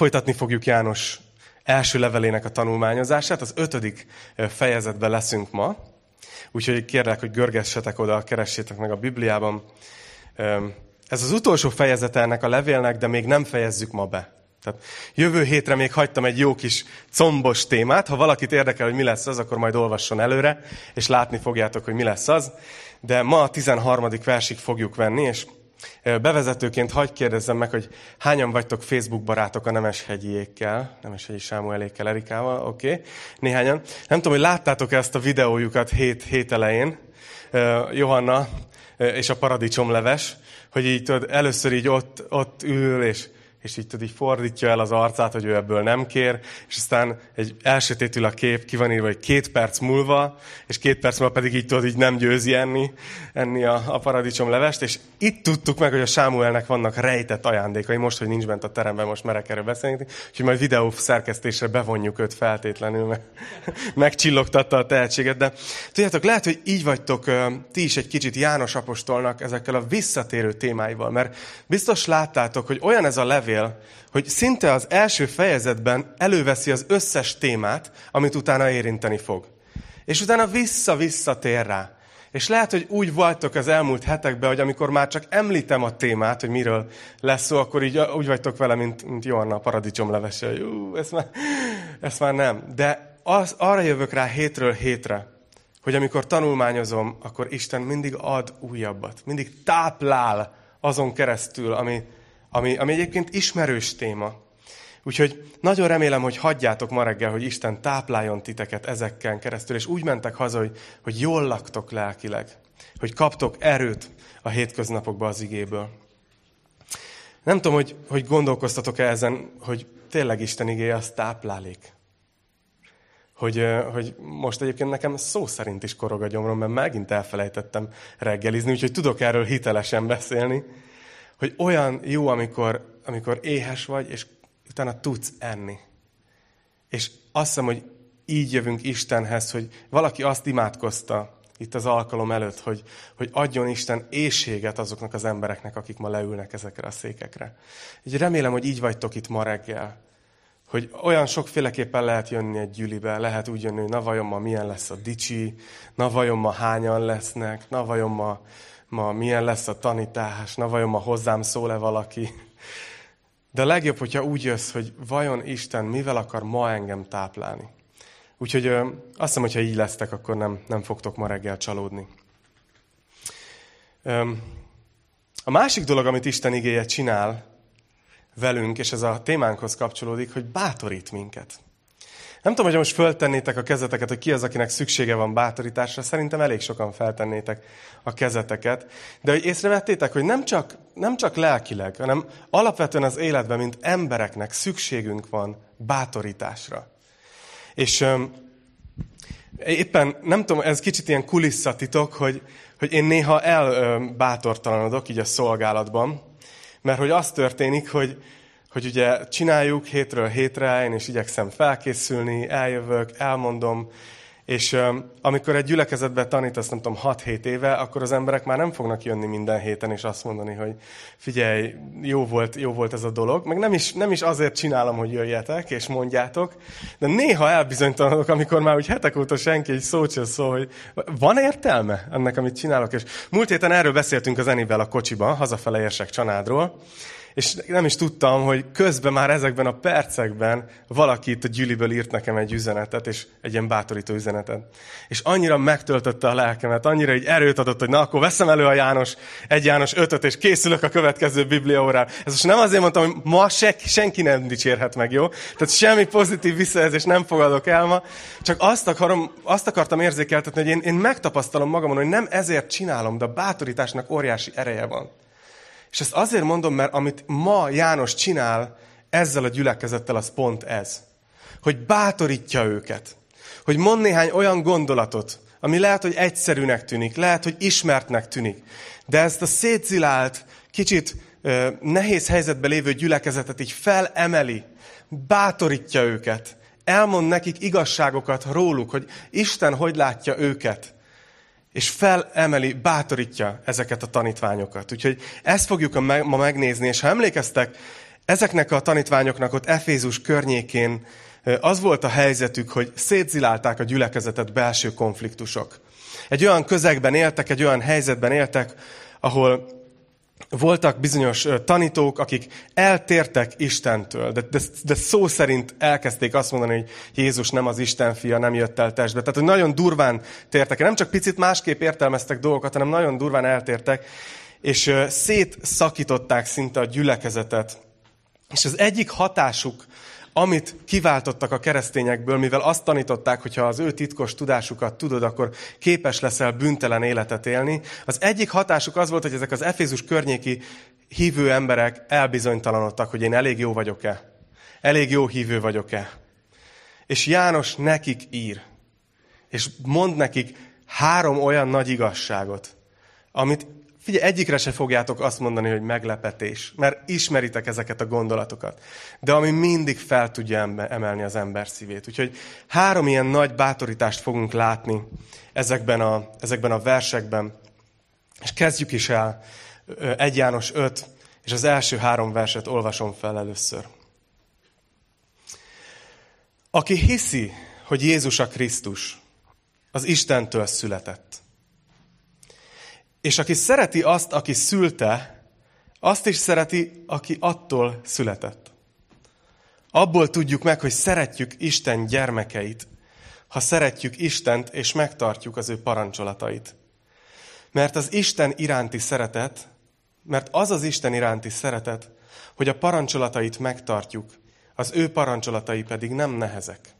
Folytatni fogjuk János első levelének a tanulmányozását. Az ötödik fejezetben leszünk ma. Úgyhogy kérlek, hogy görgessetek oda, keressétek meg a Bibliában. Ez az utolsó fejezete ennek a levélnek, de még nem fejezzük ma be. Tehát jövő hétre még hagytam egy jó kis combos témát. Ha valakit érdekel, hogy mi lesz az, akkor majd olvasson előre, és látni fogjátok, hogy mi lesz az. De ma a 13. versig fogjuk venni, és bevezetőként hagyd kérdezzem meg, hogy hányan vagytok Facebook barátok a Nemeshegyiékkel, Nemeshegyi Sámuelékkel, Erikával, oké, okay. néhányan. Nem tudom, hogy láttátok ezt a videójukat hét, hét elején, Johanna és a paradicsomleves, hogy így tudod, először így ott, ott ül, és és így tudod, így fordítja el az arcát, hogy ő ebből nem kér, és aztán egy elsötétül a kép, ki van írva, hogy két perc múlva, és két perc múlva pedig így tudod, így nem győzi enni, enni a, a paradicsom levest, és itt tudtuk meg, hogy a Sámuelnek vannak rejtett ajándékai, most, hogy nincs bent a teremben, most merek erről beszélni, úgyhogy majd videó szerkesztésre bevonjuk őt feltétlenül, mert megcsillogtatta a tehetséget, de tudjátok, lehet, hogy így vagytok ti is egy kicsit János apostolnak ezekkel a visszatérő témáival, mert biztos láttátok, hogy olyan ez a levél, levél, hogy szinte az első fejezetben előveszi az összes témát, amit utána érinteni fog. És utána vissza-visszatér rá. És lehet, hogy úgy vagytok az elmúlt hetekben, hogy amikor már csak említem a témát, hogy miről lesz szó, akkor így úgy vagytok vele, mint, mint Joanna a paradicsomlevese. Jú, ezt már, ezt már nem. De az, arra jövök rá hétről hétre, hogy amikor tanulmányozom, akkor Isten mindig ad újabbat. Mindig táplál azon keresztül, ami, ami, ami egyébként ismerős téma. Úgyhogy nagyon remélem, hogy hagyjátok ma reggel, hogy Isten tápláljon titeket ezekkel keresztül, és úgy mentek haza, hogy, hogy jól laktok lelkileg, hogy kaptok erőt a hétköznapokba az igéből. Nem tudom, hogy, hogy gondolkoztatok-e ezen, hogy tényleg Isten igéje az táplálék. Hogy, hogy most egyébként nekem szó szerint is korog a gyomrom, mert megint elfelejtettem reggelizni, úgyhogy tudok erről hitelesen beszélni hogy olyan jó, amikor, amikor éhes vagy, és utána tudsz enni. És azt hiszem, hogy így jövünk Istenhez, hogy valaki azt imádkozta itt az alkalom előtt, hogy, hogy adjon Isten éjséget azoknak az embereknek, akik ma leülnek ezekre a székekre. Így remélem, hogy így vagytok itt ma reggel. Hogy olyan sokféleképpen lehet jönni egy gyűlibe, lehet úgy jönni, hogy na vajon ma milyen lesz a dicsi, na vajon ma hányan lesznek, na vajon ma ma milyen lesz a tanítás, na vajon ma hozzám szól-e valaki. De a legjobb, hogyha úgy jössz, hogy vajon Isten mivel akar ma engem táplálni. Úgyhogy azt hiszem, hogyha így lesztek, akkor nem, nem fogtok ma reggel csalódni. A másik dolog, amit Isten igéje csinál velünk, és ez a témánkhoz kapcsolódik, hogy bátorít minket. Nem tudom, hogy most föltennétek a kezeteket, hogy ki az, akinek szüksége van bátorításra. Szerintem elég sokan feltennétek a kezeteket. De hogy észrevettétek, hogy nem csak, nem csak lelkileg, hanem alapvetően az életben, mint embereknek szükségünk van bátorításra. És um, éppen, nem tudom, ez kicsit ilyen kulisszatitok, hogy, hogy én néha elbátortalanodok így a szolgálatban, mert hogy az történik, hogy, hogy ugye csináljuk hétről hétre, én is igyekszem felkészülni, eljövök, elmondom, és amikor egy gyülekezetben tanítasz, nem tudom, 6-7 éve, akkor az emberek már nem fognak jönni minden héten, és azt mondani, hogy figyelj, jó volt, jó volt ez a dolog. Meg nem is, nem is azért csinálom, hogy jöjjetek, és mondjátok, de néha elbizonytalanodok, amikor már úgy hetek óta senki egy szót sem szól, hogy van értelme ennek, amit csinálok. És múlt héten erről beszéltünk az Enivel a kocsiban, hazafele érsek csanádról, és nem is tudtam, hogy közben már ezekben a percekben valaki itt a gyűliből írt nekem egy üzenetet, és egy ilyen bátorító üzenetet. És annyira megtöltötte a lelkemet, annyira egy erőt adott, hogy na, akkor veszem elő a János, egy János ötöt, és készülök a következő bibliaórára. Ez most nem azért mondtam, hogy ma se, senki nem dicsérhet meg, jó? Tehát semmi pozitív visszajelzés nem fogadok el ma, csak azt, akarom, azt akartam érzékeltetni, hogy én, én megtapasztalom magamon, hogy nem ezért csinálom, de a bátorításnak óriási ereje van. És ezt azért mondom, mert amit ma János csinál ezzel a gyülekezettel, az pont ez. Hogy bátorítja őket. Hogy mond néhány olyan gondolatot, ami lehet, hogy egyszerűnek tűnik, lehet, hogy ismertnek tűnik. De ezt a szétzilált, kicsit ö, nehéz helyzetben lévő gyülekezetet így felemeli, bátorítja őket, elmond nekik igazságokat róluk, hogy Isten hogy látja őket és felemeli, bátorítja ezeket a tanítványokat. Úgyhogy ezt fogjuk ma megnézni, és ha emlékeztek, ezeknek a tanítványoknak ott Efézus környékén az volt a helyzetük, hogy szétzilálták a gyülekezetet belső konfliktusok. Egy olyan közegben éltek, egy olyan helyzetben éltek, ahol voltak bizonyos tanítók, akik eltértek Istentől, de, de, de szó szerint elkezdték azt mondani, hogy Jézus nem az Isten fia, nem jött el testbe. Tehát, hogy nagyon durván tértek Nem csak picit másképp értelmeztek dolgokat, hanem nagyon durván eltértek, és szétszakították szinte a gyülekezetet. És az egyik hatásuk amit kiváltottak a keresztényekből, mivel azt tanították, hogy ha az ő titkos tudásukat tudod, akkor képes leszel büntelen életet élni. Az egyik hatásuk az volt, hogy ezek az Efézus környéki hívő emberek elbizonytalanodtak, hogy én elég jó vagyok-e. Elég jó hívő vagyok-e. És János nekik ír. És mond nekik három olyan nagy igazságot, amit Figyelj, egyikre se fogjátok azt mondani, hogy meglepetés, mert ismeritek ezeket a gondolatokat. De ami mindig fel tudja emelni az ember szívét. Úgyhogy három ilyen nagy bátorítást fogunk látni ezekben a, ezekben a versekben. És kezdjük is el 1 János 5, és az első három verset olvasom fel először. Aki hiszi, hogy Jézus a Krisztus, az Istentől született és aki szereti azt, aki szülte, azt is szereti, aki attól született. Abból tudjuk meg, hogy szeretjük Isten gyermekeit, ha szeretjük Istent és megtartjuk az ő parancsolatait. Mert az Isten iránti szeretet, mert az az Isten iránti szeretet, hogy a parancsolatait megtartjuk, az ő parancsolatai pedig nem nehezek.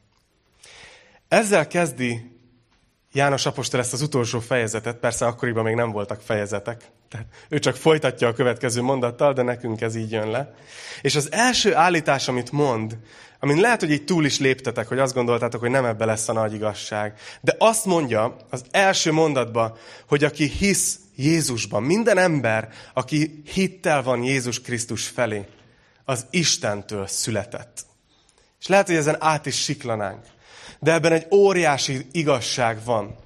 Ezzel kezdi János Apostol ezt az utolsó fejezetet, persze akkoriban még nem voltak fejezetek, tehát ő csak folytatja a következő mondattal, de nekünk ez így jön le. És az első állítás, amit mond, amin lehet, hogy így túl is léptetek, hogy azt gondoltátok, hogy nem ebbe lesz a nagy igazság, de azt mondja az első mondatban, hogy aki hisz Jézusban, minden ember, aki hittel van Jézus Krisztus felé, az Istentől született. És lehet, hogy ezen át is siklanánk. De ebben egy óriási igazság van.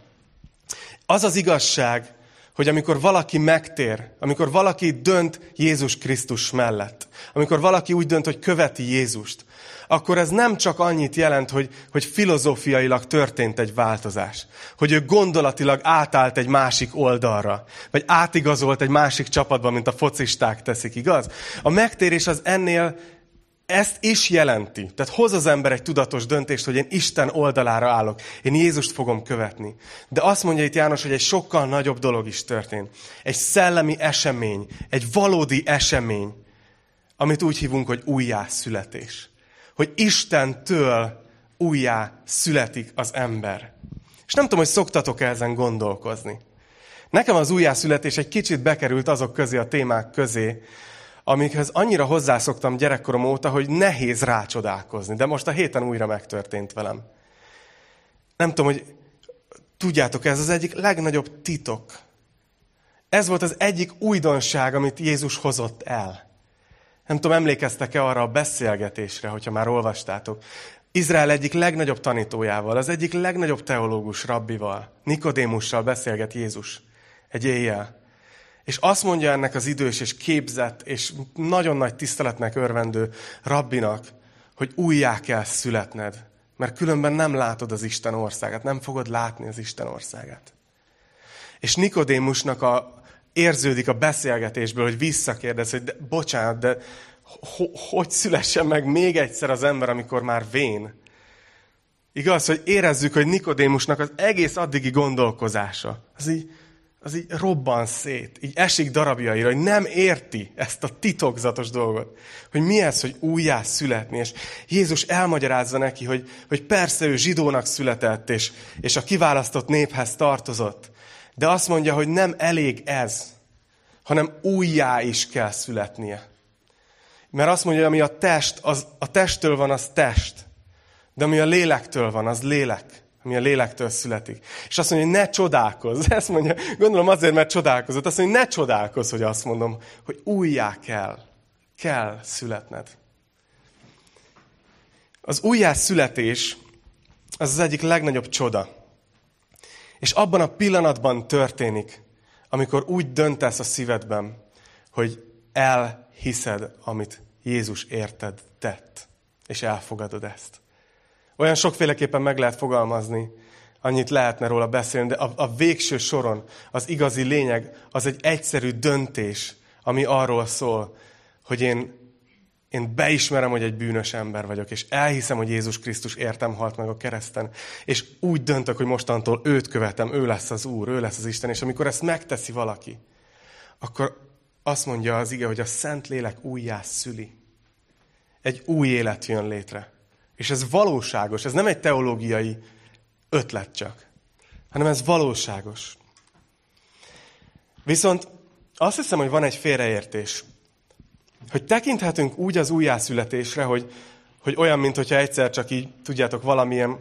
Az az igazság, hogy amikor valaki megtér, amikor valaki dönt Jézus Krisztus mellett, amikor valaki úgy dönt, hogy követi Jézust, akkor ez nem csak annyit jelent, hogy, hogy filozófiailag történt egy változás, hogy ő gondolatilag átállt egy másik oldalra, vagy átigazolt egy másik csapatba, mint a focisták teszik, igaz? A megtérés az ennél ezt is jelenti. Tehát hoz az ember egy tudatos döntést, hogy én Isten oldalára állok. Én Jézust fogom követni. De azt mondja itt János, hogy egy sokkal nagyobb dolog is történt. Egy szellemi esemény, egy valódi esemény, amit úgy hívunk, hogy újjá születés. Hogy Istentől újjá születik az ember. És nem tudom, hogy szoktatok -e ezen gondolkozni. Nekem az újjászületés egy kicsit bekerült azok közé a témák közé, amikhez annyira hozzászoktam gyerekkorom óta, hogy nehéz rácsodálkozni. De most a héten újra megtörtént velem. Nem tudom, hogy tudjátok, ez az egyik legnagyobb titok. Ez volt az egyik újdonság, amit Jézus hozott el. Nem tudom, emlékeztek-e arra a beszélgetésre, hogyha már olvastátok. Izrael egyik legnagyobb tanítójával, az egyik legnagyobb teológus rabbival, Nikodémussal beszélget Jézus egy éjjel. És azt mondja ennek az idős és képzett és nagyon nagy tiszteletnek örvendő rabbinak, hogy újjá kell születned, mert különben nem látod az Isten országát, nem fogod látni az Isten országát. És Nikodémusnak a, érződik a beszélgetésből, hogy visszakérdez, hogy de, bocsánat, de ho, hogy szülessen meg még egyszer az ember, amikor már vén? Igaz, hogy érezzük, hogy Nikodémusnak az egész addigi gondolkozása, az így, az így robban szét, így esik darabjaira, hogy nem érti ezt a titokzatos dolgot, hogy mi ez, hogy újjá születni. És Jézus elmagyarázza neki, hogy, hogy persze ő zsidónak született, és, és a kiválasztott néphez tartozott. De azt mondja, hogy nem elég ez, hanem újjá is kell születnie. Mert azt mondja, ami a test, az, a testtől van, az test. De ami a lélektől van, az lélek ami a lélektől születik. És azt mondja, hogy ne csodálkozz. Ezt mondja, gondolom azért, mert csodálkozott. Azt mondja, hogy ne csodálkozz, hogy azt mondom, hogy újjá kell. Kell születned. Az újjá születés az az egyik legnagyobb csoda. És abban a pillanatban történik, amikor úgy döntesz a szívedben, hogy elhiszed, amit Jézus érted tett, és elfogadod ezt. Olyan sokféleképpen meg lehet fogalmazni, annyit lehetne róla beszélni, de a, a végső soron az igazi lényeg az egy egyszerű döntés, ami arról szól, hogy én, én beismerem, hogy egy bűnös ember vagyok, és elhiszem, hogy Jézus Krisztus értem halt meg a kereszten, és úgy döntök, hogy mostantól őt követem, ő lesz az Úr, ő lesz az Isten, és amikor ezt megteszi valaki, akkor azt mondja az ige, hogy a Szent Lélek újjá szüli. Egy új élet jön létre. És ez valóságos, ez nem egy teológiai ötlet csak, hanem ez valóságos. Viszont azt hiszem, hogy van egy félreértés, hogy tekinthetünk úgy az újjászületésre, hogy, hogy olyan, mint hogyha egyszer csak így, tudjátok, valamilyen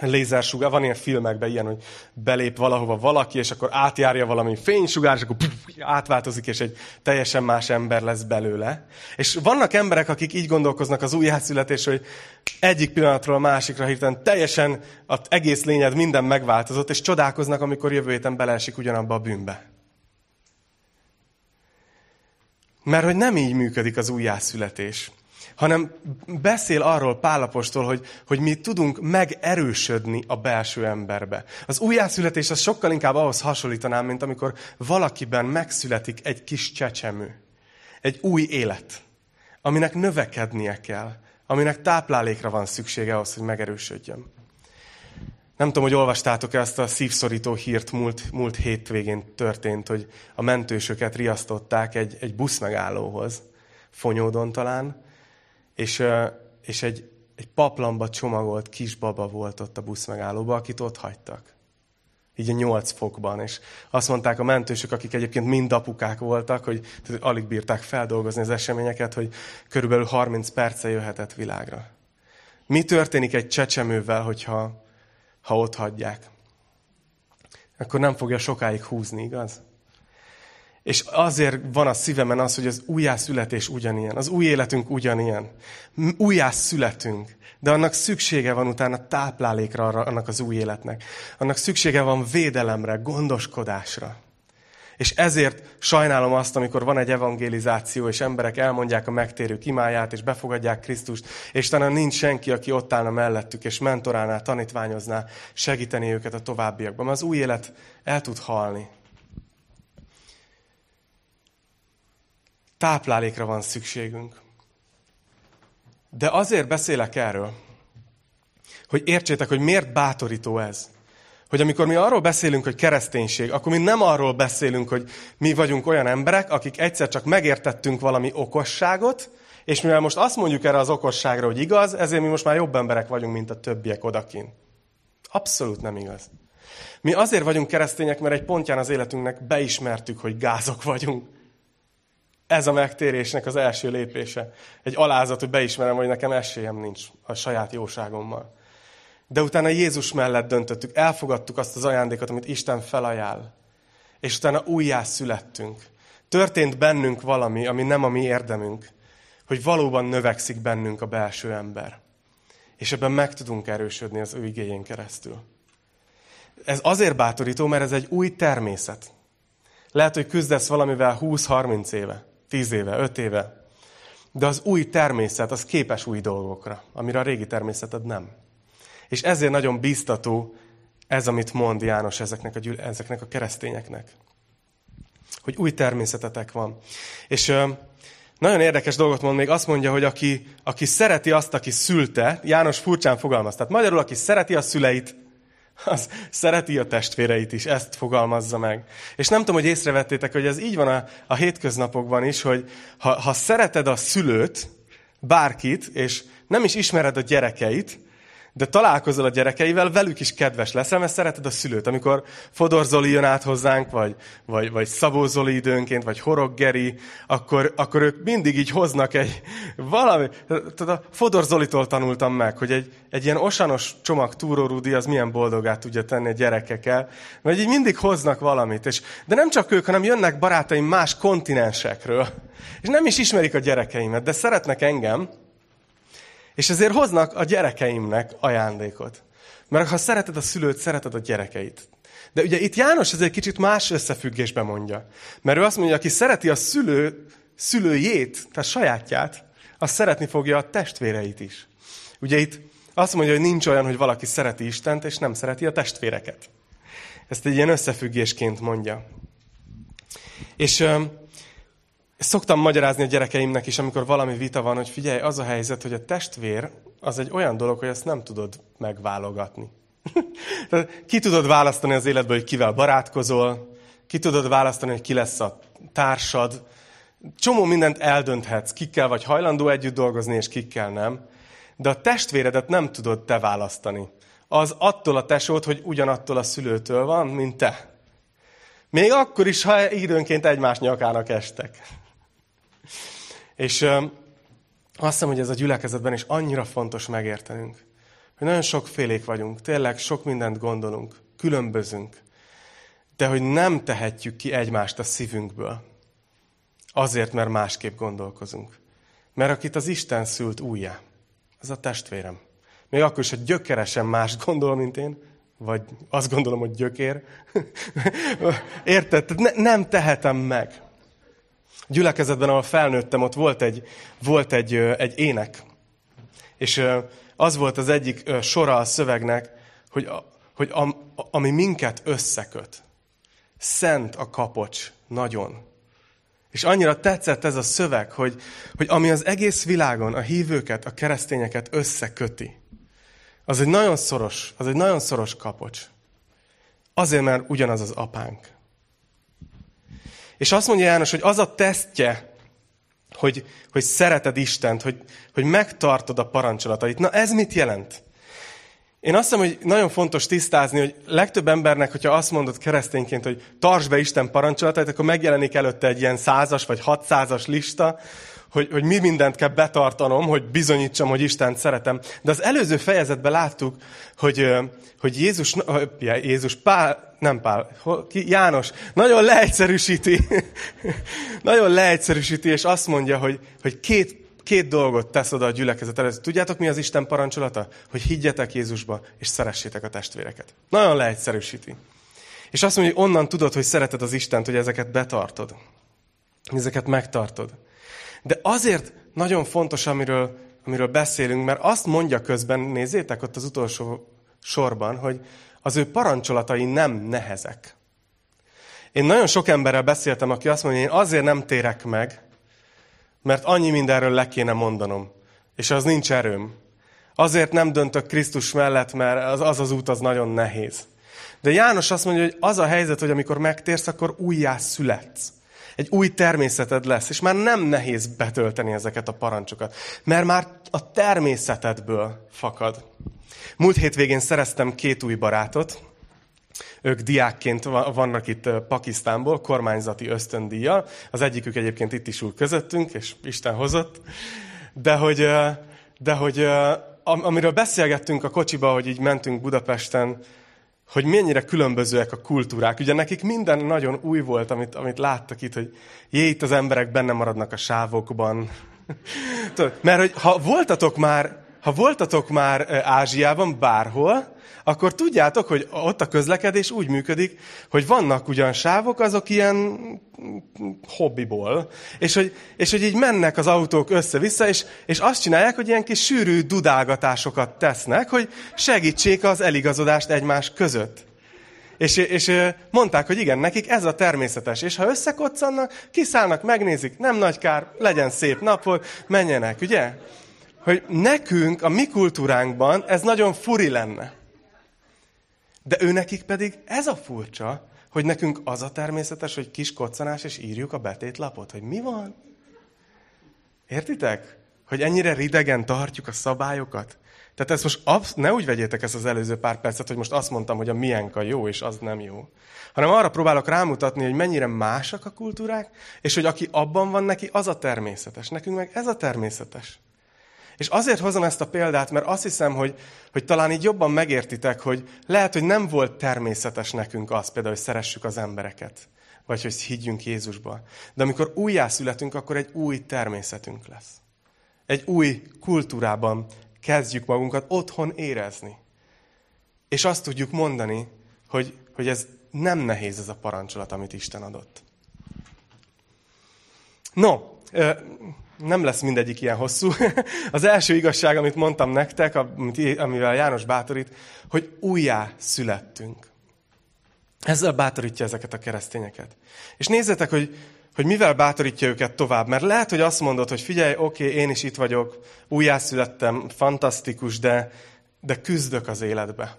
lézersugár, van ilyen filmekben ilyen, hogy belép valahova valaki, és akkor átjárja valami fénysugár, és akkor puf, átváltozik, és egy teljesen más ember lesz belőle. És vannak emberek, akik így gondolkoznak az újjászületés, hogy egyik pillanatról a másikra hirtelen teljesen az egész lényed minden megváltozott, és csodálkoznak, amikor jövő héten beleesik ugyanabba a bűnbe. Mert hogy nem így működik az újjászületés hanem beszél arról Pálapostól, hogy, hogy mi tudunk megerősödni a belső emberbe. Az újjászületés az sokkal inkább ahhoz hasonlítanám, mint amikor valakiben megszületik egy kis csecsemő. Egy új élet, aminek növekednie kell, aminek táplálékra van szüksége ahhoz, hogy megerősödjön. Nem tudom, hogy olvastátok-e ezt a szívszorító hírt múlt, múlt hétvégén történt, hogy a mentősöket riasztották egy, egy buszmegállóhoz, Fonyódon talán, és, és egy, egy paplamba csomagolt kisbaba volt ott a buszmegállóban, akit ott hagytak. Így a nyolc fokban. És azt mondták a mentősök, akik egyébként mind apukák voltak, hogy alig bírták feldolgozni az eseményeket, hogy körülbelül 30 perce jöhetett világra. Mi történik egy csecsemővel, hogyha ha ott hagyják? Akkor nem fogja sokáig húzni, igaz? És azért van a szívemen az, hogy az újjászületés ugyanilyen, az új életünk ugyanilyen. Újjászületünk, de annak szüksége van utána táplálékra arra, annak az új életnek. Annak szüksége van védelemre, gondoskodásra. És ezért sajnálom azt, amikor van egy evangelizáció, és emberek elmondják a megtérő imáját, és befogadják Krisztust, és talán nincs senki, aki ott állna mellettük, és mentorálná, tanítványozná, segíteni őket a továbbiakban. Mert az új élet el tud halni. Táplálékra van szükségünk. De azért beszélek erről, hogy értsétek, hogy miért bátorító ez. Hogy amikor mi arról beszélünk, hogy kereszténység, akkor mi nem arról beszélünk, hogy mi vagyunk olyan emberek, akik egyszer csak megértettünk valami okosságot, és mivel most azt mondjuk erre az okosságra, hogy igaz, ezért mi most már jobb emberek vagyunk, mint a többiek odakin. Abszolút nem igaz. Mi azért vagyunk keresztények, mert egy pontján az életünknek beismertük, hogy gázok vagyunk. Ez a megtérésnek az első lépése. Egy alázat, hogy beismerem, hogy nekem esélyem nincs a saját jóságommal. De utána Jézus mellett döntöttük, elfogadtuk azt az ajándékot, amit Isten felajánl. És utána újjá születtünk. Történt bennünk valami, ami nem a mi érdemünk, hogy valóban növekszik bennünk a belső ember. És ebben meg tudunk erősödni az ő igényén keresztül. Ez azért bátorító, mert ez egy új természet. Lehet, hogy küzdesz valamivel 20-30 éve tíz éve, öt éve. De az új természet, az képes új dolgokra, amire a régi természeted nem. És ezért nagyon biztató ez, amit mond János ezeknek a, gyűl- ezeknek a keresztényeknek. Hogy új természetetek van. És ö, nagyon érdekes dolgot mond még, azt mondja, hogy aki, aki szereti azt, aki szülte, János furcsán fogalmaz. Tehát magyarul, aki szereti a szüleit, az szereti a testvéreit is, ezt fogalmazza meg. És nem tudom, hogy észrevettétek, hogy ez így van a, a hétköznapokban is, hogy ha, ha szereted a szülőt, bárkit, és nem is ismered a gyerekeit, de találkozol a gyerekeivel, velük is kedves leszel, mert szereted a szülőt. Amikor Fodor Zoli jön át hozzánk, vagy, vagy, vagy Szabó Zoli időnként, vagy Horog Geri, akkor, akkor ők mindig így hoznak egy valami. Tehát a Fodor Zolitól tanultam meg, hogy egy, egy ilyen osanos csomag túrórudi az milyen boldogát tudja tenni a gyerekekkel, mert így mindig hoznak valamit. És, de nem csak ők, hanem jönnek barátaim más kontinensekről, és nem is ismerik a gyerekeimet, de szeretnek engem, és ezért hoznak a gyerekeimnek ajándékot. Mert ha szereted a szülőt, szereted a gyerekeit. De ugye itt János ez egy kicsit más összefüggésben mondja. Mert ő azt mondja, aki szereti a szülő, szülőjét, tehát sajátját, az szeretni fogja a testvéreit is. Ugye itt azt mondja, hogy nincs olyan, hogy valaki szereti Istent, és nem szereti a testvéreket. Ezt egy ilyen összefüggésként mondja. És szoktam magyarázni a gyerekeimnek is, amikor valami vita van, hogy figyelj, az a helyzet, hogy a testvér az egy olyan dolog, hogy ezt nem tudod megválogatni. ki tudod választani az életből, hogy kivel barátkozol, ki tudod választani, hogy ki lesz a társad. Csomó mindent eldönthetsz, kikkel vagy hajlandó együtt dolgozni, és kikkel nem. De a testvéredet nem tudod te választani. Az attól a tesót, hogy ugyanattól a szülőtől van, mint te. Még akkor is, ha időnként egymás nyakának estek. És azt hiszem, hogy ez a gyülekezetben is annyira fontos megértenünk, hogy nagyon sokfélék vagyunk, tényleg sok mindent gondolunk, különbözünk, de hogy nem tehetjük ki egymást a szívünkből. Azért, mert másképp gondolkozunk. Mert akit az Isten szült újjá, az a testvérem. Még akkor is, hogy gyökeresen más gondol, mint én, vagy azt gondolom, hogy gyökér. Érted? Ne, nem tehetem meg. Gyülekezetben, ahol felnőttem, ott volt egy, volt egy, egy ének. És az volt az egyik sora a szövegnek, hogy, hogy ami minket összeköt. Szent a kapocs, nagyon. És annyira tetszett ez a szöveg, hogy, hogy ami az egész világon a hívőket, a keresztényeket összeköti, az egy nagyon szoros, az egy nagyon szoros kapocs. Azért, mert ugyanaz az apánk. És azt mondja János, hogy az a tesztje, hogy, hogy szereted Istent, hogy, hogy megtartod a parancsolatait. Na ez mit jelent? Én azt hiszem, hogy nagyon fontos tisztázni, hogy legtöbb embernek, hogyha azt mondod keresztényként, hogy tartsd be Isten parancsolatait, akkor megjelenik előtte egy ilyen százas vagy hatszázas lista, hogy, hogy mi mindent kell betartanom, hogy bizonyítsam, hogy Istent szeretem. De az előző fejezetben láttuk, hogy, hogy Jézus, Jézus Pál, nem Pál, ki, János nagyon leegyszerűsíti, nagyon leegyszerűsíti, és azt mondja, hogy, hogy két két dolgot tesz oda a gyülekezet előtt. Tudjátok, mi az Isten parancsolata? Hogy higgyetek Jézusba, és szeressétek a testvéreket. Nagyon leegyszerűsíti. És azt mondja, hogy onnan tudod, hogy szereted az Istent, hogy ezeket betartod. Ezeket megtartod. De azért nagyon fontos, amiről, amiről beszélünk, mert azt mondja közben, nézzétek ott az utolsó sorban, hogy az ő parancsolatai nem nehezek. Én nagyon sok emberrel beszéltem, aki azt mondja, hogy én azért nem térek meg, mert annyi mindenről le kéne mondanom, és az nincs erőm. Azért nem döntök Krisztus mellett, mert az az, az út az nagyon nehéz. De János azt mondja, hogy az a helyzet, hogy amikor megtérsz, akkor újjá születsz. Egy új természeted lesz, és már nem nehéz betölteni ezeket a parancsokat, mert már a természetedből fakad. Múlt hétvégén szereztem két új barátot, ők diákként vannak itt Pakisztánból, kormányzati ösztöndíja. Az egyikük egyébként itt is ül közöttünk, és Isten hozott. De hogy, de hogy amiről beszélgettünk a kocsiba, hogy így mentünk Budapesten, hogy mennyire különbözőek a kultúrák. Ugye nekik minden nagyon új volt, amit, amit láttak itt, hogy jé, itt az emberek benne maradnak a sávokban. Mert hogy ha voltatok már, ha voltatok már Ázsiában, bárhol, akkor tudjátok, hogy ott a közlekedés úgy működik, hogy vannak ugyan sávok, azok ilyen hobbiból, és hogy, és hogy így mennek az autók össze-vissza, és, és azt csinálják, hogy ilyen kis sűrű dudálgatásokat tesznek, hogy segítsék az eligazodást egymás között. És, és mondták, hogy igen, nekik ez a természetes. És ha összekoccannak, kiszállnak, megnézik, nem nagy kár, legyen szép napot, menjenek, ugye? Hogy nekünk, a mi kultúránkban ez nagyon furi lenne. De ő nekik pedig ez a furcsa, hogy nekünk az a természetes, hogy kis koccanás, és írjuk a betétlapot, hogy mi van. Értitek? Hogy ennyire ridegen tartjuk a szabályokat. Tehát ezt most absz- ne úgy vegyétek ezt az előző pár percet, hogy most azt mondtam, hogy a miénk a jó, és az nem jó. Hanem arra próbálok rámutatni, hogy mennyire másak a kultúrák, és hogy aki abban van neki, az a természetes. Nekünk meg ez a természetes. És azért hozom ezt a példát, mert azt hiszem, hogy, hogy talán így jobban megértitek, hogy lehet, hogy nem volt természetes nekünk az, például, hogy szeressük az embereket, vagy hogy higgyünk Jézusba. De amikor újjászületünk, akkor egy új természetünk lesz. Egy új kultúrában kezdjük magunkat otthon érezni. És azt tudjuk mondani, hogy, hogy ez nem nehéz ez a parancsolat, amit Isten adott. No, nem lesz mindegyik ilyen hosszú. Az első igazság, amit mondtam nektek, amivel János bátorít, hogy újjá születtünk. Ezzel bátorítja ezeket a keresztényeket. És nézzetek, hogy, hogy mivel bátorítja őket tovább. Mert lehet, hogy azt mondod, hogy figyelj, oké, okay, én is itt vagyok, újjászülettem, fantasztikus, de, de küzdök az életbe.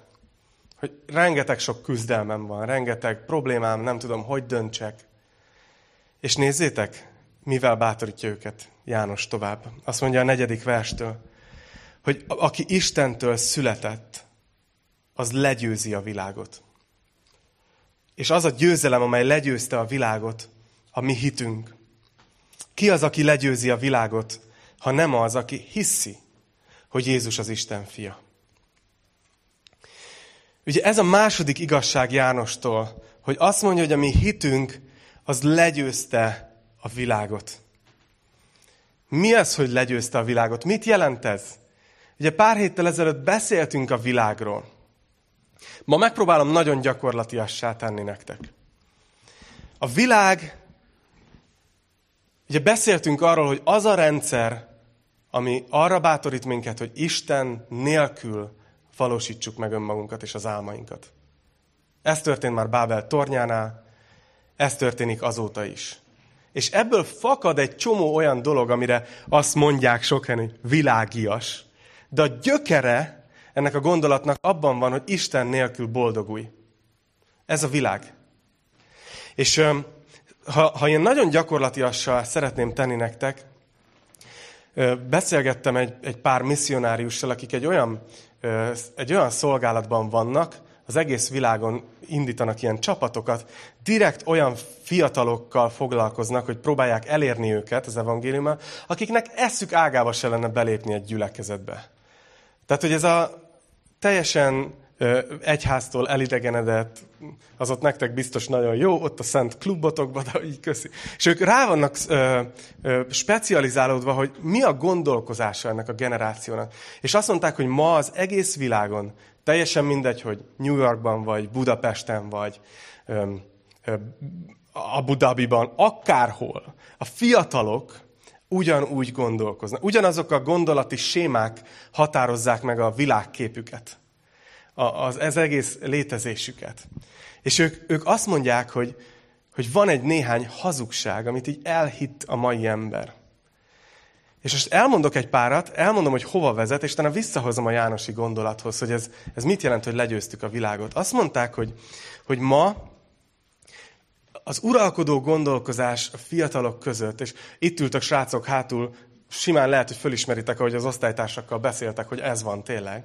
Hogy rengeteg sok küzdelmem van, rengeteg problémám, nem tudom, hogy döntsek. És nézzétek, mivel bátorítja őket János tovább. Azt mondja a negyedik verstől, hogy aki Istentől született, az legyőzi a világot. És az a győzelem, amely legyőzte a világot, a mi hitünk. Ki az, aki legyőzi a világot, ha nem az, aki hiszi, hogy Jézus az Isten fia. Ugye ez a második igazság Jánostól, hogy azt mondja, hogy a mi hitünk az legyőzte a világot. Mi az, hogy legyőzte a világot? Mit jelent ez? Ugye pár héttel ezelőtt beszéltünk a világról. Ma megpróbálom nagyon gyakorlatiassá tenni nektek. A világ, ugye beszéltünk arról, hogy az a rendszer, ami arra bátorít minket, hogy Isten nélkül valósítsuk meg önmagunkat és az álmainkat. Ez történt már Bábel tornyánál, ez történik azóta is. És ebből fakad egy csomó olyan dolog, amire azt mondják sokan, hogy világias. De a gyökere ennek a gondolatnak abban van, hogy Isten nélkül boldogulj. Ez a világ. És ha, ha én nagyon gyakorlatiassal szeretném tenni nektek, beszélgettem egy, egy pár misszionáriussal, akik egy olyan, egy olyan szolgálatban vannak, az egész világon indítanak ilyen csapatokat, direkt olyan fiatalokkal foglalkoznak, hogy próbálják elérni őket az evangéliummal, akiknek eszük ágába se lenne belépni egy gyülekezetbe. Tehát, hogy ez a teljesen egyháztól elidegenedett, az ott nektek biztos nagyon jó, ott a szent klubotokban, de így köszi. És ők rá vannak ö, ö, specializálódva, hogy mi a gondolkozása ennek a generációnak. És azt mondták, hogy ma az egész világon, teljesen mindegy, hogy New Yorkban vagy, Budapesten vagy, ö, ö, Abu Dhabiban, akárhol, a fiatalok ugyanúgy gondolkoznak. Ugyanazok a gondolati sémák határozzák meg a világképüket az, az egész létezésüket. És ők, ők azt mondják, hogy, hogy van egy néhány hazugság, amit így elhitt a mai ember. És most elmondok egy párat, elmondom, hogy hova vezet, és utána visszahozom a Jánosi gondolathoz, hogy ez, ez mit jelent, hogy legyőztük a világot. Azt mondták, hogy, hogy ma az uralkodó gondolkozás a fiatalok között, és itt ültök srácok hátul, simán lehet, hogy fölismeritek, ahogy az osztálytársakkal beszéltek, hogy ez van tényleg.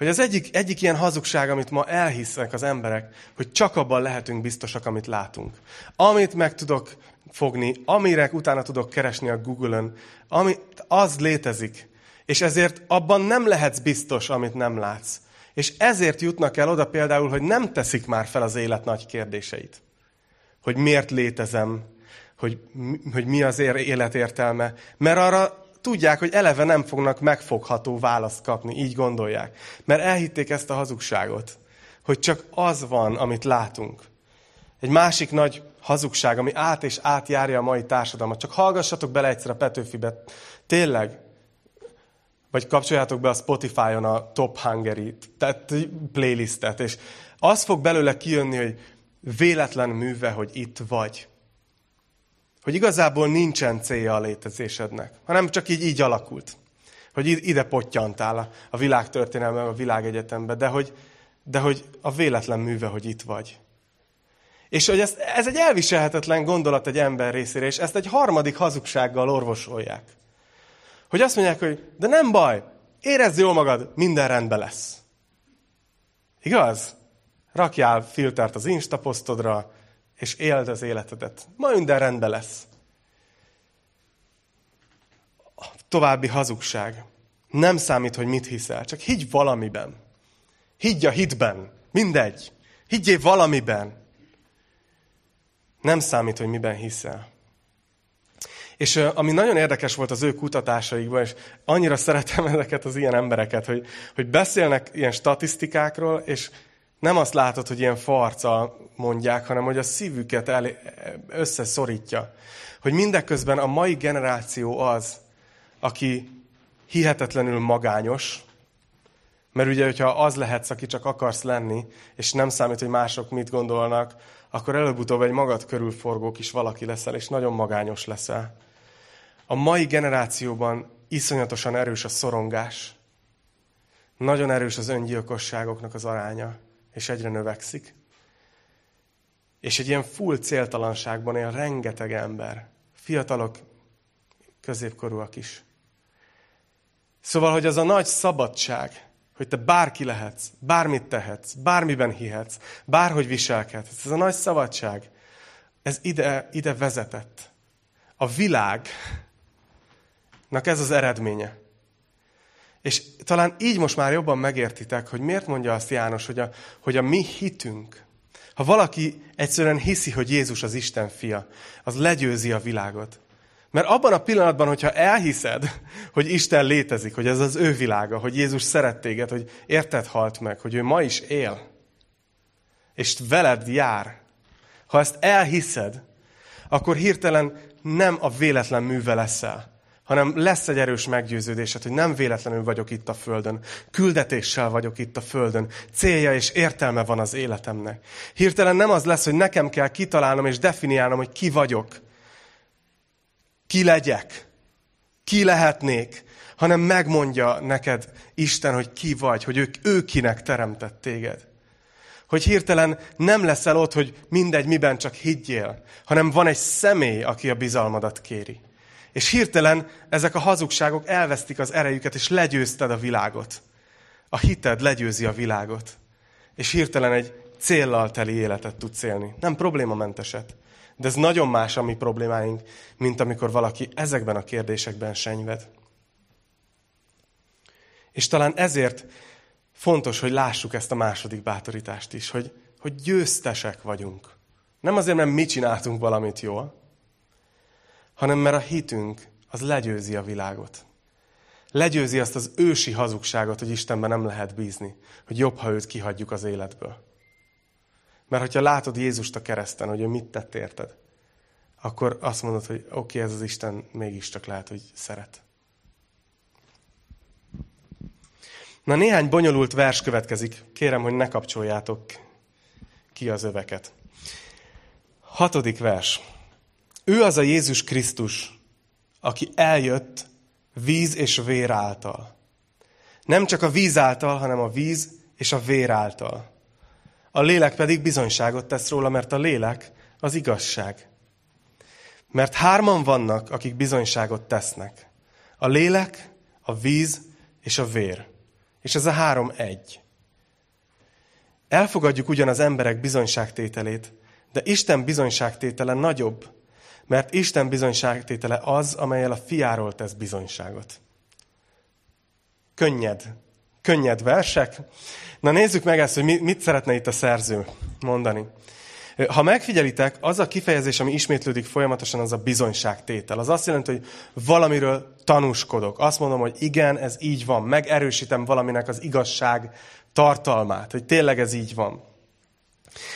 Hogy az egyik, egyik ilyen hazugság, amit ma elhisznek az emberek, hogy csak abban lehetünk biztosak, amit látunk. Amit meg tudok fogni, amire utána tudok keresni a Google-ön, ami, az létezik. És ezért abban nem lehetsz biztos, amit nem látsz. És ezért jutnak el oda például, hogy nem teszik már fel az élet nagy kérdéseit. Hogy miért létezem, hogy, hogy mi az élet értelme. Mert arra tudják, hogy eleve nem fognak megfogható választ kapni, így gondolják. Mert elhitték ezt a hazugságot, hogy csak az van, amit látunk. Egy másik nagy hazugság, ami át és átjárja a mai társadalmat. Csak hallgassatok bele egyszer a Petőfibe. Tényleg. Vagy kapcsoljátok be a Spotify-on a Top Hungary tehát playlistet, és az fog belőle kijönni, hogy véletlen műve, hogy itt vagy. Hogy igazából nincsen célja a létezésednek, hanem csak így, így alakult. Hogy ide pottyantál a, a világtörténelme, a világegyetembe, de hogy, de hogy a véletlen műve, hogy itt vagy. És hogy ez, ez egy elviselhetetlen gondolat egy ember részére, és ezt egy harmadik hazugsággal orvosolják. Hogy azt mondják, hogy de nem baj, érezd jól magad, minden rendben lesz. Igaz? Rakjál filtert az Insta posztodra, és éld az életedet. Ma minden rendben lesz. A további hazugság. Nem számít, hogy mit hiszel, csak higgy valamiben. Higgy a hitben. Mindegy. Higgyél valamiben. Nem számít, hogy miben hiszel. És ami nagyon érdekes volt az ő kutatásaikban, és annyira szeretem ezeket az ilyen embereket, hogy, hogy beszélnek ilyen statisztikákról, és Nem azt látod, hogy ilyen farca mondják, hanem hogy a szívüket el, összeszorítja. Hogy mindeközben a mai generáció az, aki hihetetlenül magányos, mert ugye, hogyha az lehetsz, aki csak akarsz lenni, és nem számít, hogy mások mit gondolnak, akkor előbb-utóbb egy magad körülforgó kis valaki leszel, és nagyon magányos leszel. A mai generációban iszonyatosan erős a szorongás. Nagyon erős az öngyilkosságoknak az aránya, és egyre növekszik. És egy ilyen full céltalanságban él rengeteg ember. Fiatalok, középkorúak is. Szóval, hogy az a nagy szabadság, hogy te bárki lehetsz, bármit tehetsz, bármiben hihetsz, bárhogy viselkedhetsz. Ez a nagy szabadság, ez ide, ide vezetett. A világnak ez az eredménye. És talán így most már jobban megértitek, hogy miért mondja azt János, hogy a, hogy a mi hitünk, ha valaki egyszerűen hiszi, hogy Jézus az Isten fia, az legyőzi a világot. Mert abban a pillanatban, hogyha elhiszed, hogy Isten létezik, hogy ez az ő világa, hogy Jézus szeret téged, hogy érted halt meg, hogy ő ma is él, és veled jár, ha ezt elhiszed, akkor hirtelen nem a véletlen műve leszel, hanem lesz egy erős meggyőződésed, hogy nem véletlenül vagyok itt a Földön. Küldetéssel vagyok itt a Földön. Célja és értelme van az életemnek. Hirtelen nem az lesz, hogy nekem kell kitalálnom és definiálnom, hogy ki vagyok, ki legyek, ki lehetnék, hanem megmondja neked Isten, hogy ki vagy, hogy ő, ő kinek teremtett téged. Hogy hirtelen nem leszel ott, hogy mindegy, miben csak higgyél, hanem van egy személy, aki a bizalmadat kéri. És hirtelen ezek a hazugságok elvesztik az erejüket, és legyőzted a világot. A hited legyőzi a világot. És hirtelen egy céllal teli életet tudsz élni. Nem problémamenteset. De ez nagyon más a mi problémáink, mint amikor valaki ezekben a kérdésekben senyved. És talán ezért fontos, hogy lássuk ezt a második bátorítást is, hogy, hogy győztesek vagyunk. Nem azért, mert mi csináltunk valamit jól, hanem mert a hitünk az legyőzi a világot. Legyőzi azt az ősi hazugságot, hogy Istenben nem lehet bízni, hogy jobb, ha őt kihagyjuk az életből. Mert hogyha látod Jézust a kereszten, hogy ő mit tett érted, akkor azt mondod, hogy oké, okay, ez az Isten mégiscsak lehet, hogy szeret. Na néhány bonyolult vers következik. Kérem, hogy ne kapcsoljátok ki az öveket. Hatodik vers. Ő az a Jézus Krisztus, aki eljött víz és vér által. Nem csak a víz által, hanem a víz és a vér által. A lélek pedig bizonyságot tesz róla, mert a lélek az igazság. Mert hárman vannak, akik bizonyságot tesznek. A lélek, a víz és a vér. És ez a három egy. Elfogadjuk ugyan az emberek bizonyságtételét, de Isten bizonyságtétele nagyobb, mert Isten bizonyságtétele az, amelyel a fiáról tesz bizonyságot. Könnyed. Könnyed versek. Na nézzük meg ezt, hogy mit szeretne itt a szerző mondani. Ha megfigyelitek, az a kifejezés, ami ismétlődik folyamatosan, az a bizonyságtétel. Az azt jelenti, hogy valamiről tanúskodok. Azt mondom, hogy igen, ez így van. Megerősítem valaminek az igazság tartalmát, hogy tényleg ez így van.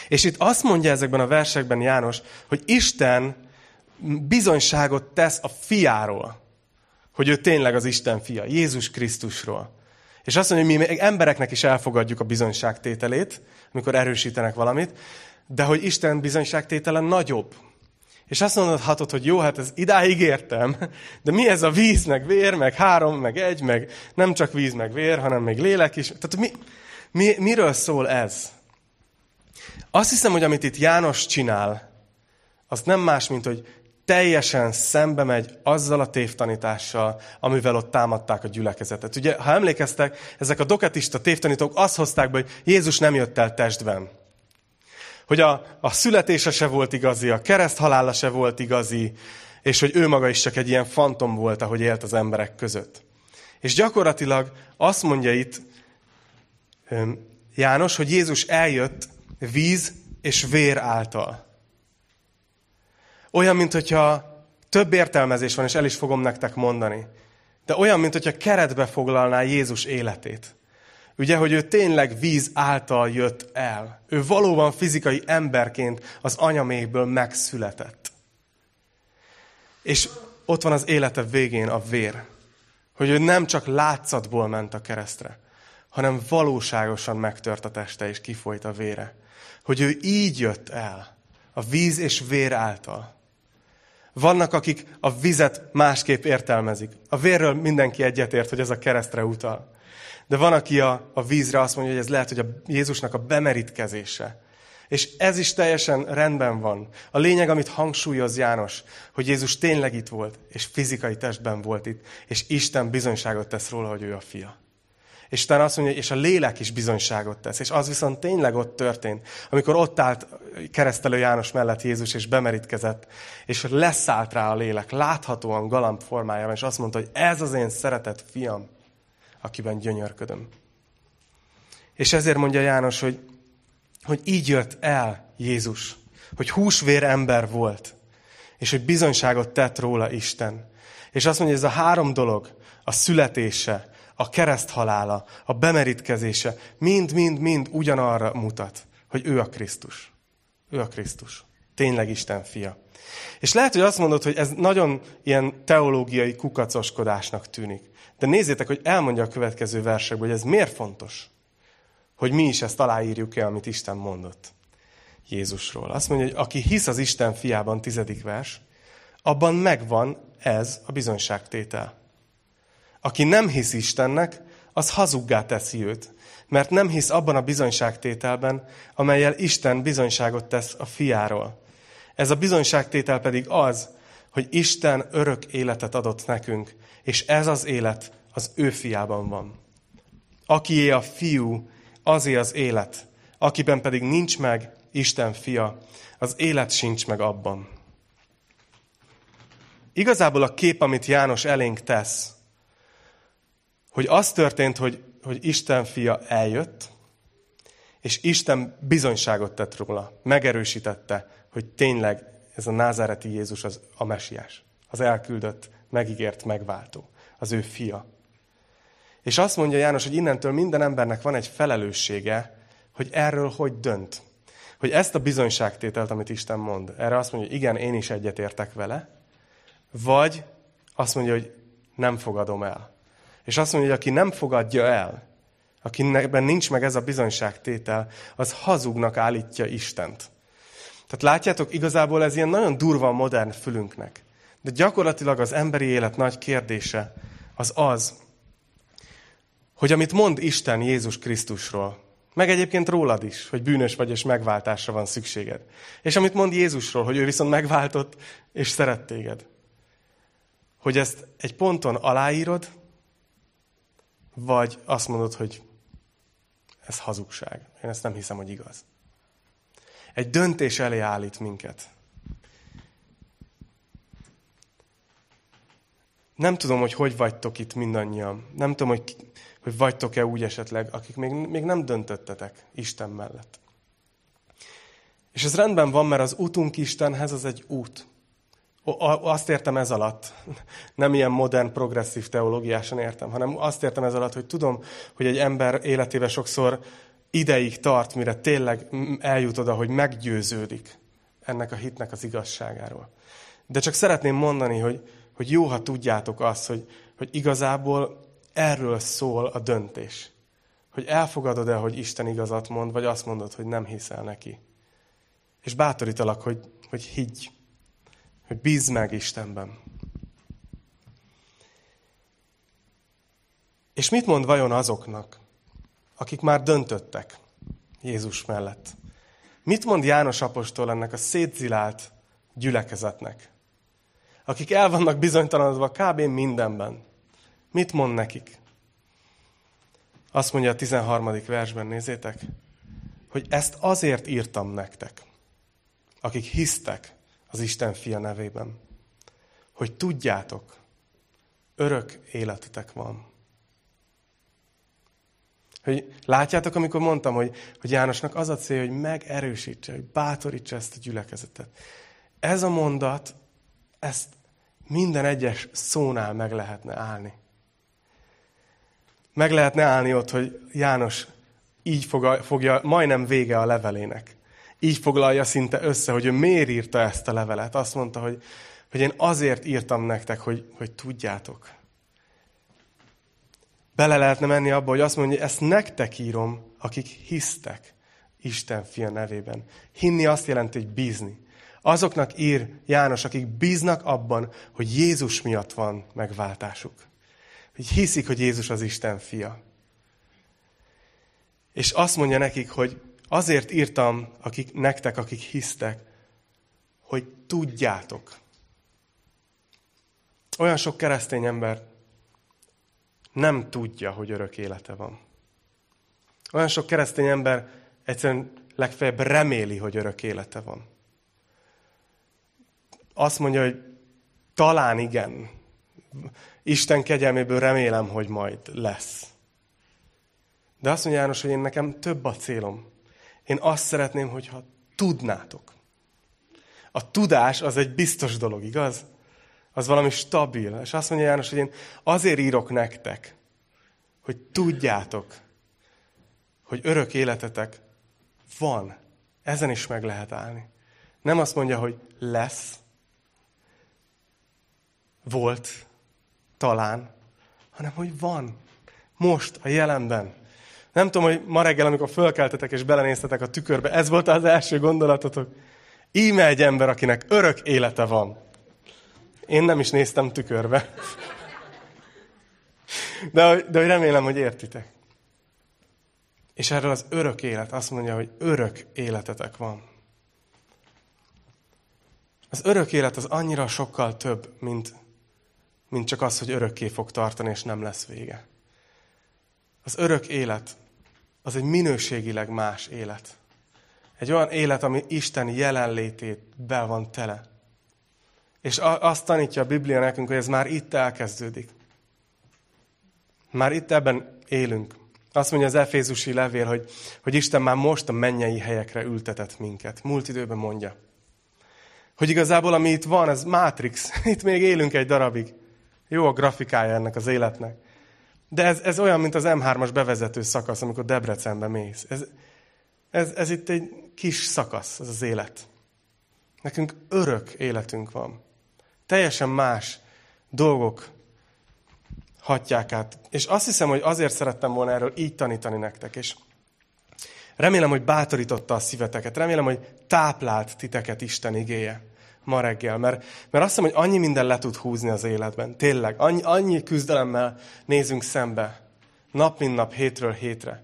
És itt azt mondja ezekben a versekben János, hogy Isten bizonyságot tesz a fiáról, hogy ő tényleg az Isten fia, Jézus Krisztusról. És azt mondja, hogy mi embereknek is elfogadjuk a bizonyságtételét, amikor erősítenek valamit, de hogy Isten bizonyságtétele nagyobb. És azt mondhatod, hogy jó, hát ez idáig értem, de mi ez a víz, meg vér, meg három, meg egy, meg nem csak víz, meg vér, hanem még lélek is. Tehát mi, mi, miről szól ez? Azt hiszem, hogy amit itt János csinál, az nem más, mint hogy teljesen szembe megy azzal a tévtanítással, amivel ott támadták a gyülekezetet. Ugye, ha emlékeztek, ezek a dokatista tévtanítók azt hozták be, hogy Jézus nem jött el testben. Hogy a, a születése se volt igazi, a kereszthalála se volt igazi, és hogy ő maga is csak egy ilyen fantom volt, ahogy élt az emberek között. És gyakorlatilag azt mondja itt János, hogy Jézus eljött víz és vér által. Olyan, mint hogyha több értelmezés van, és el is fogom nektek mondani. De olyan, mint hogyha keretbe foglalná Jézus életét. Ugye, hogy ő tényleg víz által jött el. Ő valóban fizikai emberként az anyamékből megszületett. És ott van az élete végén a vér. Hogy ő nem csak látszatból ment a keresztre, hanem valóságosan megtört a teste és kifolyt a vére. Hogy ő így jött el, a víz és vér által. Vannak, akik a vizet másképp értelmezik. A vérről mindenki egyetért, hogy ez a keresztre utal. De van, aki a, a vízre azt mondja, hogy ez lehet, hogy a Jézusnak a bemerítkezése. És ez is teljesen rendben van. A lényeg, amit hangsúlyoz János, hogy Jézus tényleg itt volt, és fizikai testben volt itt, és Isten bizonyságot tesz róla, hogy ő a fia. És utána azt mondja, és a lélek is bizonyságot tesz. És az viszont tényleg ott történt, amikor ott állt keresztelő János mellett Jézus, és bemerítkezett, és leszállt rá a lélek, láthatóan galamb formájában, és azt mondta, hogy ez az én szeretett fiam, akiben gyönyörködöm. És ezért mondja János, hogy, hogy így jött el Jézus, hogy húsvér ember volt, és hogy bizonyságot tett róla Isten. És azt mondja, hogy ez a három dolog, a születése, a kereszthalála, a bemerítkezése, mind-mind-mind ugyanarra mutat, hogy ő a Krisztus. Ő a Krisztus. Tényleg Isten fia. És lehet, hogy azt mondod, hogy ez nagyon ilyen teológiai kukacoskodásnak tűnik. De nézzétek, hogy elmondja a következő versekben, hogy ez miért fontos. Hogy mi is ezt aláírjuk el, amit Isten mondott Jézusról. Azt mondja, hogy aki hisz az Isten fiában, tizedik vers, abban megvan ez a bizonyságtétel. Aki nem hisz Istennek, az hazuggá teszi őt, mert nem hisz abban a bizonyságtételben, amelyel Isten bizonyságot tesz a fiáról. Ez a bizonyságtétel pedig az, hogy Isten örök életet adott nekünk, és ez az élet az ő fiában van. Akié a fiú, azé az élet, akiben pedig nincs meg Isten fia, az élet sincs meg abban. Igazából a kép, amit János elénk tesz, hogy az történt, hogy, hogy Isten fia eljött, és Isten bizonyságot tett róla, megerősítette, hogy tényleg ez a názáreti Jézus az a mesiás, az elküldött, megígért megváltó, az ő fia. És azt mondja János, hogy innentől minden embernek van egy felelőssége, hogy erről hogy dönt. Hogy ezt a bizonyságtételt, amit Isten mond, erre azt mondja, hogy igen, én is egyetértek vele, vagy azt mondja, hogy nem fogadom el. És azt mondja, hogy aki nem fogadja el, akinek nincs meg ez a bizonyságtétel, az hazugnak állítja Istent. Tehát látjátok, igazából ez ilyen nagyon durva a modern fülünknek. De gyakorlatilag az emberi élet nagy kérdése az az, hogy amit mond Isten Jézus Krisztusról, meg egyébként rólad is, hogy bűnös vagy és megváltásra van szükséged. És amit mond Jézusról, hogy ő viszont megváltott és szeret téged. Hogy ezt egy ponton aláírod, vagy azt mondod, hogy ez hazugság. Én ezt nem hiszem, hogy igaz. Egy döntés elé állít minket. Nem tudom, hogy hogy vagytok itt mindannyian. Nem tudom, hogy, hogy vagytok-e úgy esetleg, akik még, még nem döntöttetek Isten mellett. És ez rendben van, mert az utunk Istenhez az egy út. Azt értem ez alatt, nem ilyen modern, progresszív teológiásan értem, hanem azt értem ez alatt, hogy tudom, hogy egy ember életébe sokszor ideig tart, mire tényleg eljut oda, hogy meggyőződik ennek a hitnek az igazságáról. De csak szeretném mondani, hogy, hogy jó, ha tudjátok azt, hogy, hogy igazából erről szól a döntés. Hogy elfogadod-e, hogy Isten igazat mond, vagy azt mondod, hogy nem hiszel neki. És bátorítalak, hogy, hogy higgy hogy bízz meg Istenben. És mit mond vajon azoknak, akik már döntöttek Jézus mellett? Mit mond János apostol ennek a szétzilált gyülekezetnek? Akik el vannak bizonytalanodva kb. mindenben. Mit mond nekik? Azt mondja a 13. versben, nézzétek, hogy ezt azért írtam nektek, akik hisztek, az Isten fia nevében. Hogy tudjátok, örök életetek van. Hogy látjátok, amikor mondtam, hogy, hogy Jánosnak az a cél, hogy megerősítse, hogy bátorítsa ezt a gyülekezetet. Ez a mondat, ezt minden egyes szónál meg lehetne állni. meg lehetne állni ott, hogy János így fogja, majdnem vége a levelének. Így foglalja szinte össze, hogy ő miért írta ezt a levelet. Azt mondta, hogy, hogy én azért írtam nektek, hogy, hogy tudjátok. Bele lehetne menni abba, hogy azt mondja, hogy ezt nektek írom, akik hisztek Isten fia nevében. Hinni azt jelenti, hogy bízni. Azoknak ír János, akik bíznak abban, hogy Jézus miatt van megváltásuk. Hogy hiszik, hogy Jézus az Isten fia. És azt mondja nekik, hogy azért írtam akik, nektek, akik hisztek, hogy tudjátok. Olyan sok keresztény ember nem tudja, hogy örök élete van. Olyan sok keresztény ember egyszerűen legfeljebb reméli, hogy örök élete van. Azt mondja, hogy talán igen. Isten kegyelméből remélem, hogy majd lesz. De azt mondja János, hogy én nekem több a célom. Én azt szeretném, hogyha tudnátok. A tudás az egy biztos dolog, igaz? Az valami stabil. És azt mondja János, hogy én azért írok nektek, hogy tudjátok, hogy örök életetek van. Ezen is meg lehet állni. Nem azt mondja, hogy lesz, volt, talán, hanem hogy van. Most, a jelenben. Nem tudom, hogy ma reggel, amikor fölkeltetek és belenéztetek a tükörbe, ez volt az első gondolatotok. Íme egy ember, akinek örök élete van. Én nem is néztem tükörbe. De, de remélem, hogy értitek. És erről az örök élet azt mondja, hogy örök életetek van. Az örök élet az annyira sokkal több, mint, mint csak az, hogy örökké fog tartani, és nem lesz vége. Az örök élet az egy minőségileg más élet. Egy olyan élet, ami Isten jelenlétét be van tele. És azt tanítja a Biblia nekünk, hogy ez már itt elkezdődik. Már itt ebben élünk. Azt mondja az Efézusi levél, hogy, hogy Isten már most a mennyei helyekre ültetett minket. Múlt időben mondja. Hogy igazából ami itt van, ez Matrix. Itt még élünk egy darabig. Jó a grafikája ennek az életnek. De ez, ez olyan, mint az M3-as bevezető szakasz, amikor Debrecenbe mész. Ez, ez, ez itt egy kis szakasz, ez az élet. Nekünk örök életünk van. Teljesen más dolgok hatják át. És azt hiszem, hogy azért szerettem volna erről így tanítani nektek. És remélem, hogy bátorította a szíveteket. Remélem, hogy táplált titeket Isten igéje ma reggel. Mert, mert azt hiszem, hogy annyi minden le tud húzni az életben. Tényleg, annyi, annyi küzdelemmel nézünk szembe. Nap, mint nap, hétről hétre.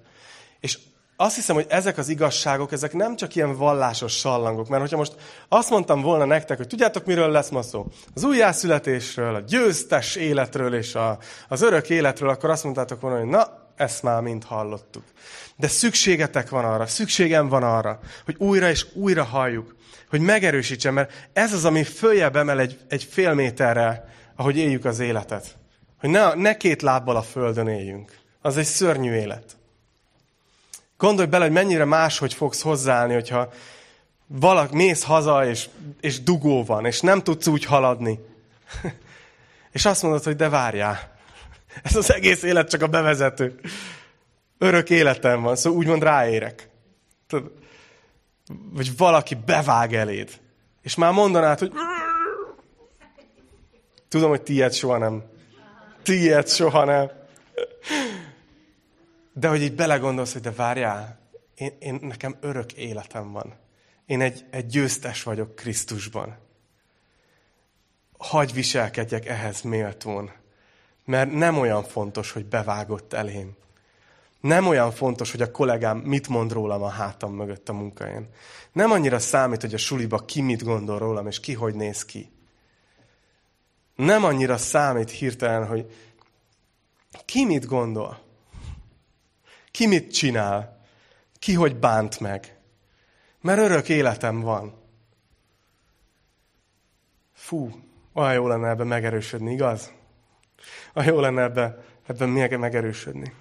És azt hiszem, hogy ezek az igazságok, ezek nem csak ilyen vallásos sallangok, mert hogyha most azt mondtam volna nektek, hogy tudjátok, miről lesz ma szó? Az újjászületésről, a győztes életről és a, az örök életről, akkor azt mondtátok volna, hogy na, ezt már mind hallottuk. De szükségetek van arra, szükségem van arra, hogy újra és újra halljuk, hogy megerősítsen, mert ez az, ami följebb emel egy, egy fél méterre, ahogy éljük az életet. Hogy ne, ne két lábbal a földön éljünk. Az egy szörnyű élet. Gondolj bele, hogy mennyire máshogy fogsz hozzáállni, hogyha valaki mész haza, és, és dugó van, és nem tudsz úgy haladni. és azt mondod, hogy de várjál. Ez az egész élet csak a bevezető. Örök életem van, szóval úgymond ráérek. Tudod, vagy valaki bevág eléd. És már mondanád, hogy tudom, hogy tiéd soha nem. Tiéd soha nem. De hogy így belegondolsz, hogy de várjál, én, én, nekem örök életem van. Én egy, egy győztes vagyok Krisztusban. Hagy viselkedjek ehhez méltón. Mert nem olyan fontos, hogy bevágott elém. Nem olyan fontos, hogy a kollégám mit mond rólam a hátam mögött a munkáján. Nem annyira számít, hogy a suliba ki mit gondol rólam, és ki hogy néz ki. Nem annyira számít hirtelen, hogy ki mit gondol. Ki mit csinál? Ki hogy bánt meg? Mert örök életem van. Fú, olyan jó lenne ebben megerősödni, igaz? Olyan jó lenne ebben, ebben megerősödni.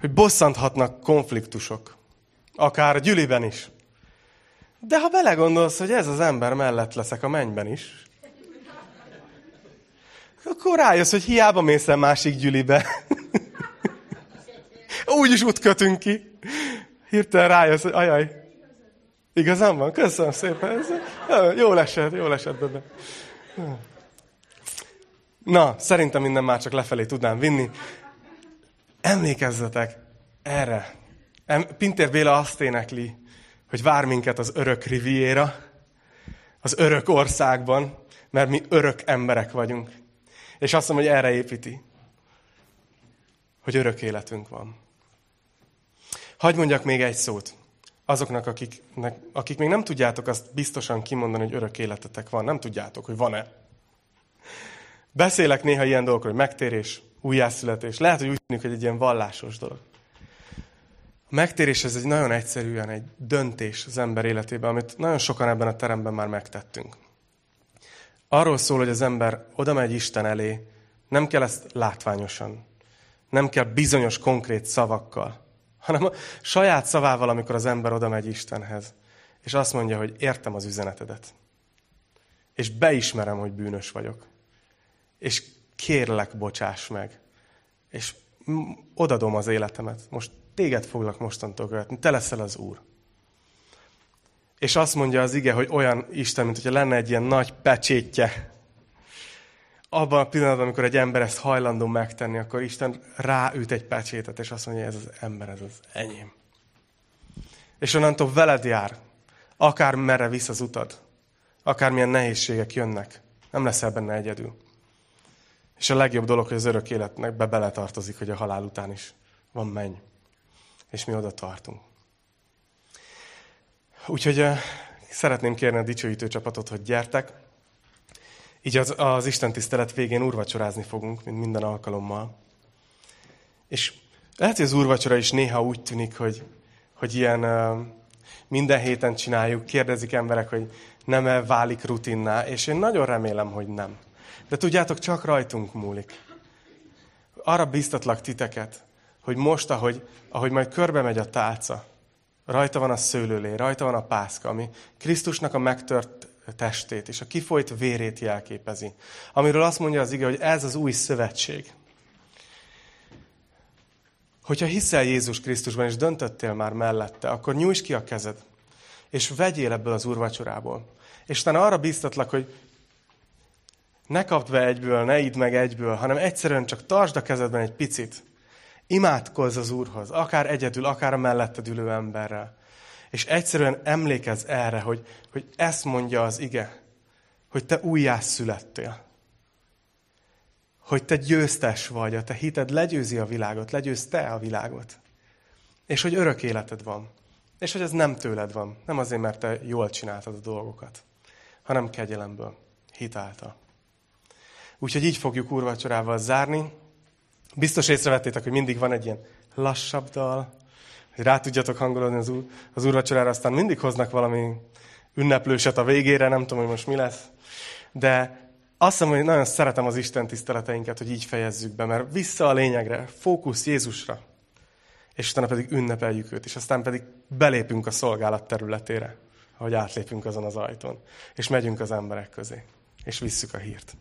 Hogy bosszanthatnak konfliktusok. Akár a gyüliben is. De ha belegondolsz, hogy ez az ember mellett leszek a mennyben is, akkor rájössz, hogy hiába mész el másik gyülibe. Úgyis út kötünk ki. Hirtelen rájössz, hogy ajaj, Igazán van? Köszönöm szépen. Ez, jó esett, jó esett bebe. Na, szerintem minden már csak lefelé tudnám vinni. Emlékezzetek erre. Pintér Béla azt énekli, hogy vár minket az örök riviéra, az örök országban, mert mi örök emberek vagyunk. És azt mondom, hogy erre építi, hogy örök életünk van. Hagy mondjak még egy szót azoknak, akiknek, akik még nem tudjátok azt biztosan kimondani, hogy örök életetek van. Nem tudjátok, hogy van-e. Beszélek néha ilyen dolgokról, hogy megtérés, újjászületés. Lehet, hogy úgy tűnik, hogy egy ilyen vallásos dolog. A megtérés ez egy nagyon egyszerűen egy döntés az ember életében, amit nagyon sokan ebben a teremben már megtettünk. Arról szól, hogy az ember oda megy Isten elé, nem kell ezt látványosan, nem kell bizonyos konkrét szavakkal, hanem a saját szavával, amikor az ember oda megy Istenhez, és azt mondja, hogy értem az üzenetedet. És beismerem, hogy bűnös vagyok. És kérlek, bocsáss meg. És odadom az életemet. Most téged foglak mostantól követni. Te leszel az Úr. És azt mondja az ige, hogy olyan Isten, mint hogyha lenne egy ilyen nagy pecsétje abban a pillanatban, amikor egy ember ezt hajlandó megtenni, akkor Isten ráüt egy pecsétet, és azt mondja, ez az ember, ez az enyém. És onnantól veled jár, akár merre visz az utad, akármilyen nehézségek jönnek, nem leszel benne egyedül. És a legjobb dolog, hogy az örök életnek be beletartozik, hogy a halál után is van menny. És mi oda tartunk. Úgyhogy uh, szeretném kérni a dicsőítő csapatot, hogy gyertek, így az, az Isten tisztelet végén úrvacsorázni fogunk, mint minden alkalommal. És lehet, hogy az úrvacsora is néha úgy tűnik, hogy, hogy ilyen minden héten csináljuk, kérdezik emberek, hogy nem-e válik rutinná, és én nagyon remélem, hogy nem. De tudjátok, csak rajtunk múlik. Arra biztatlak titeket, hogy most, ahogy, ahogy majd körbe megy a tálca, rajta van a szőlőlé, rajta van a pászka, ami Krisztusnak a megtört testét, és a kifolyt vérét jelképezi. Amiről azt mondja az ige, hogy ez az új szövetség. Hogyha hiszel Jézus Krisztusban, és döntöttél már mellette, akkor nyújts ki a kezed, és vegyél ebből az úrvacsorából. És utána arra biztatlak, hogy ne kapd be egyből, ne idd meg egyből, hanem egyszerűen csak tartsd a kezedben egy picit. Imádkozz az Úrhoz, akár egyedül, akár a melletted ülő emberrel. És egyszerűen emlékezz erre, hogy, hogy ezt mondja az ige, hogy te újjászülettél. Hogy te győztes vagy, a te hited legyőzi a világot, legyőz te a világot. És hogy örök életed van. És hogy ez nem tőled van. Nem azért, mert te jól csináltad a dolgokat, hanem kegyelemből, hitáltal. Úgyhogy így fogjuk úrvacsorával zárni. Biztos észrevettétek, hogy mindig van egy ilyen lassabb dal, hogy rá tudjatok hangolódni az, úr, az úrvacsorára, aztán mindig hoznak valami ünneplőset a végére, nem tudom, hogy most mi lesz. De azt mondom, hogy nagyon szeretem az Isten tiszteleteinket, hogy így fejezzük be, mert vissza a lényegre, fókusz Jézusra, és utána pedig ünnepeljük őt, és aztán pedig belépünk a szolgálat területére, ahogy átlépünk azon az ajtón, és megyünk az emberek közé, és visszük a hírt.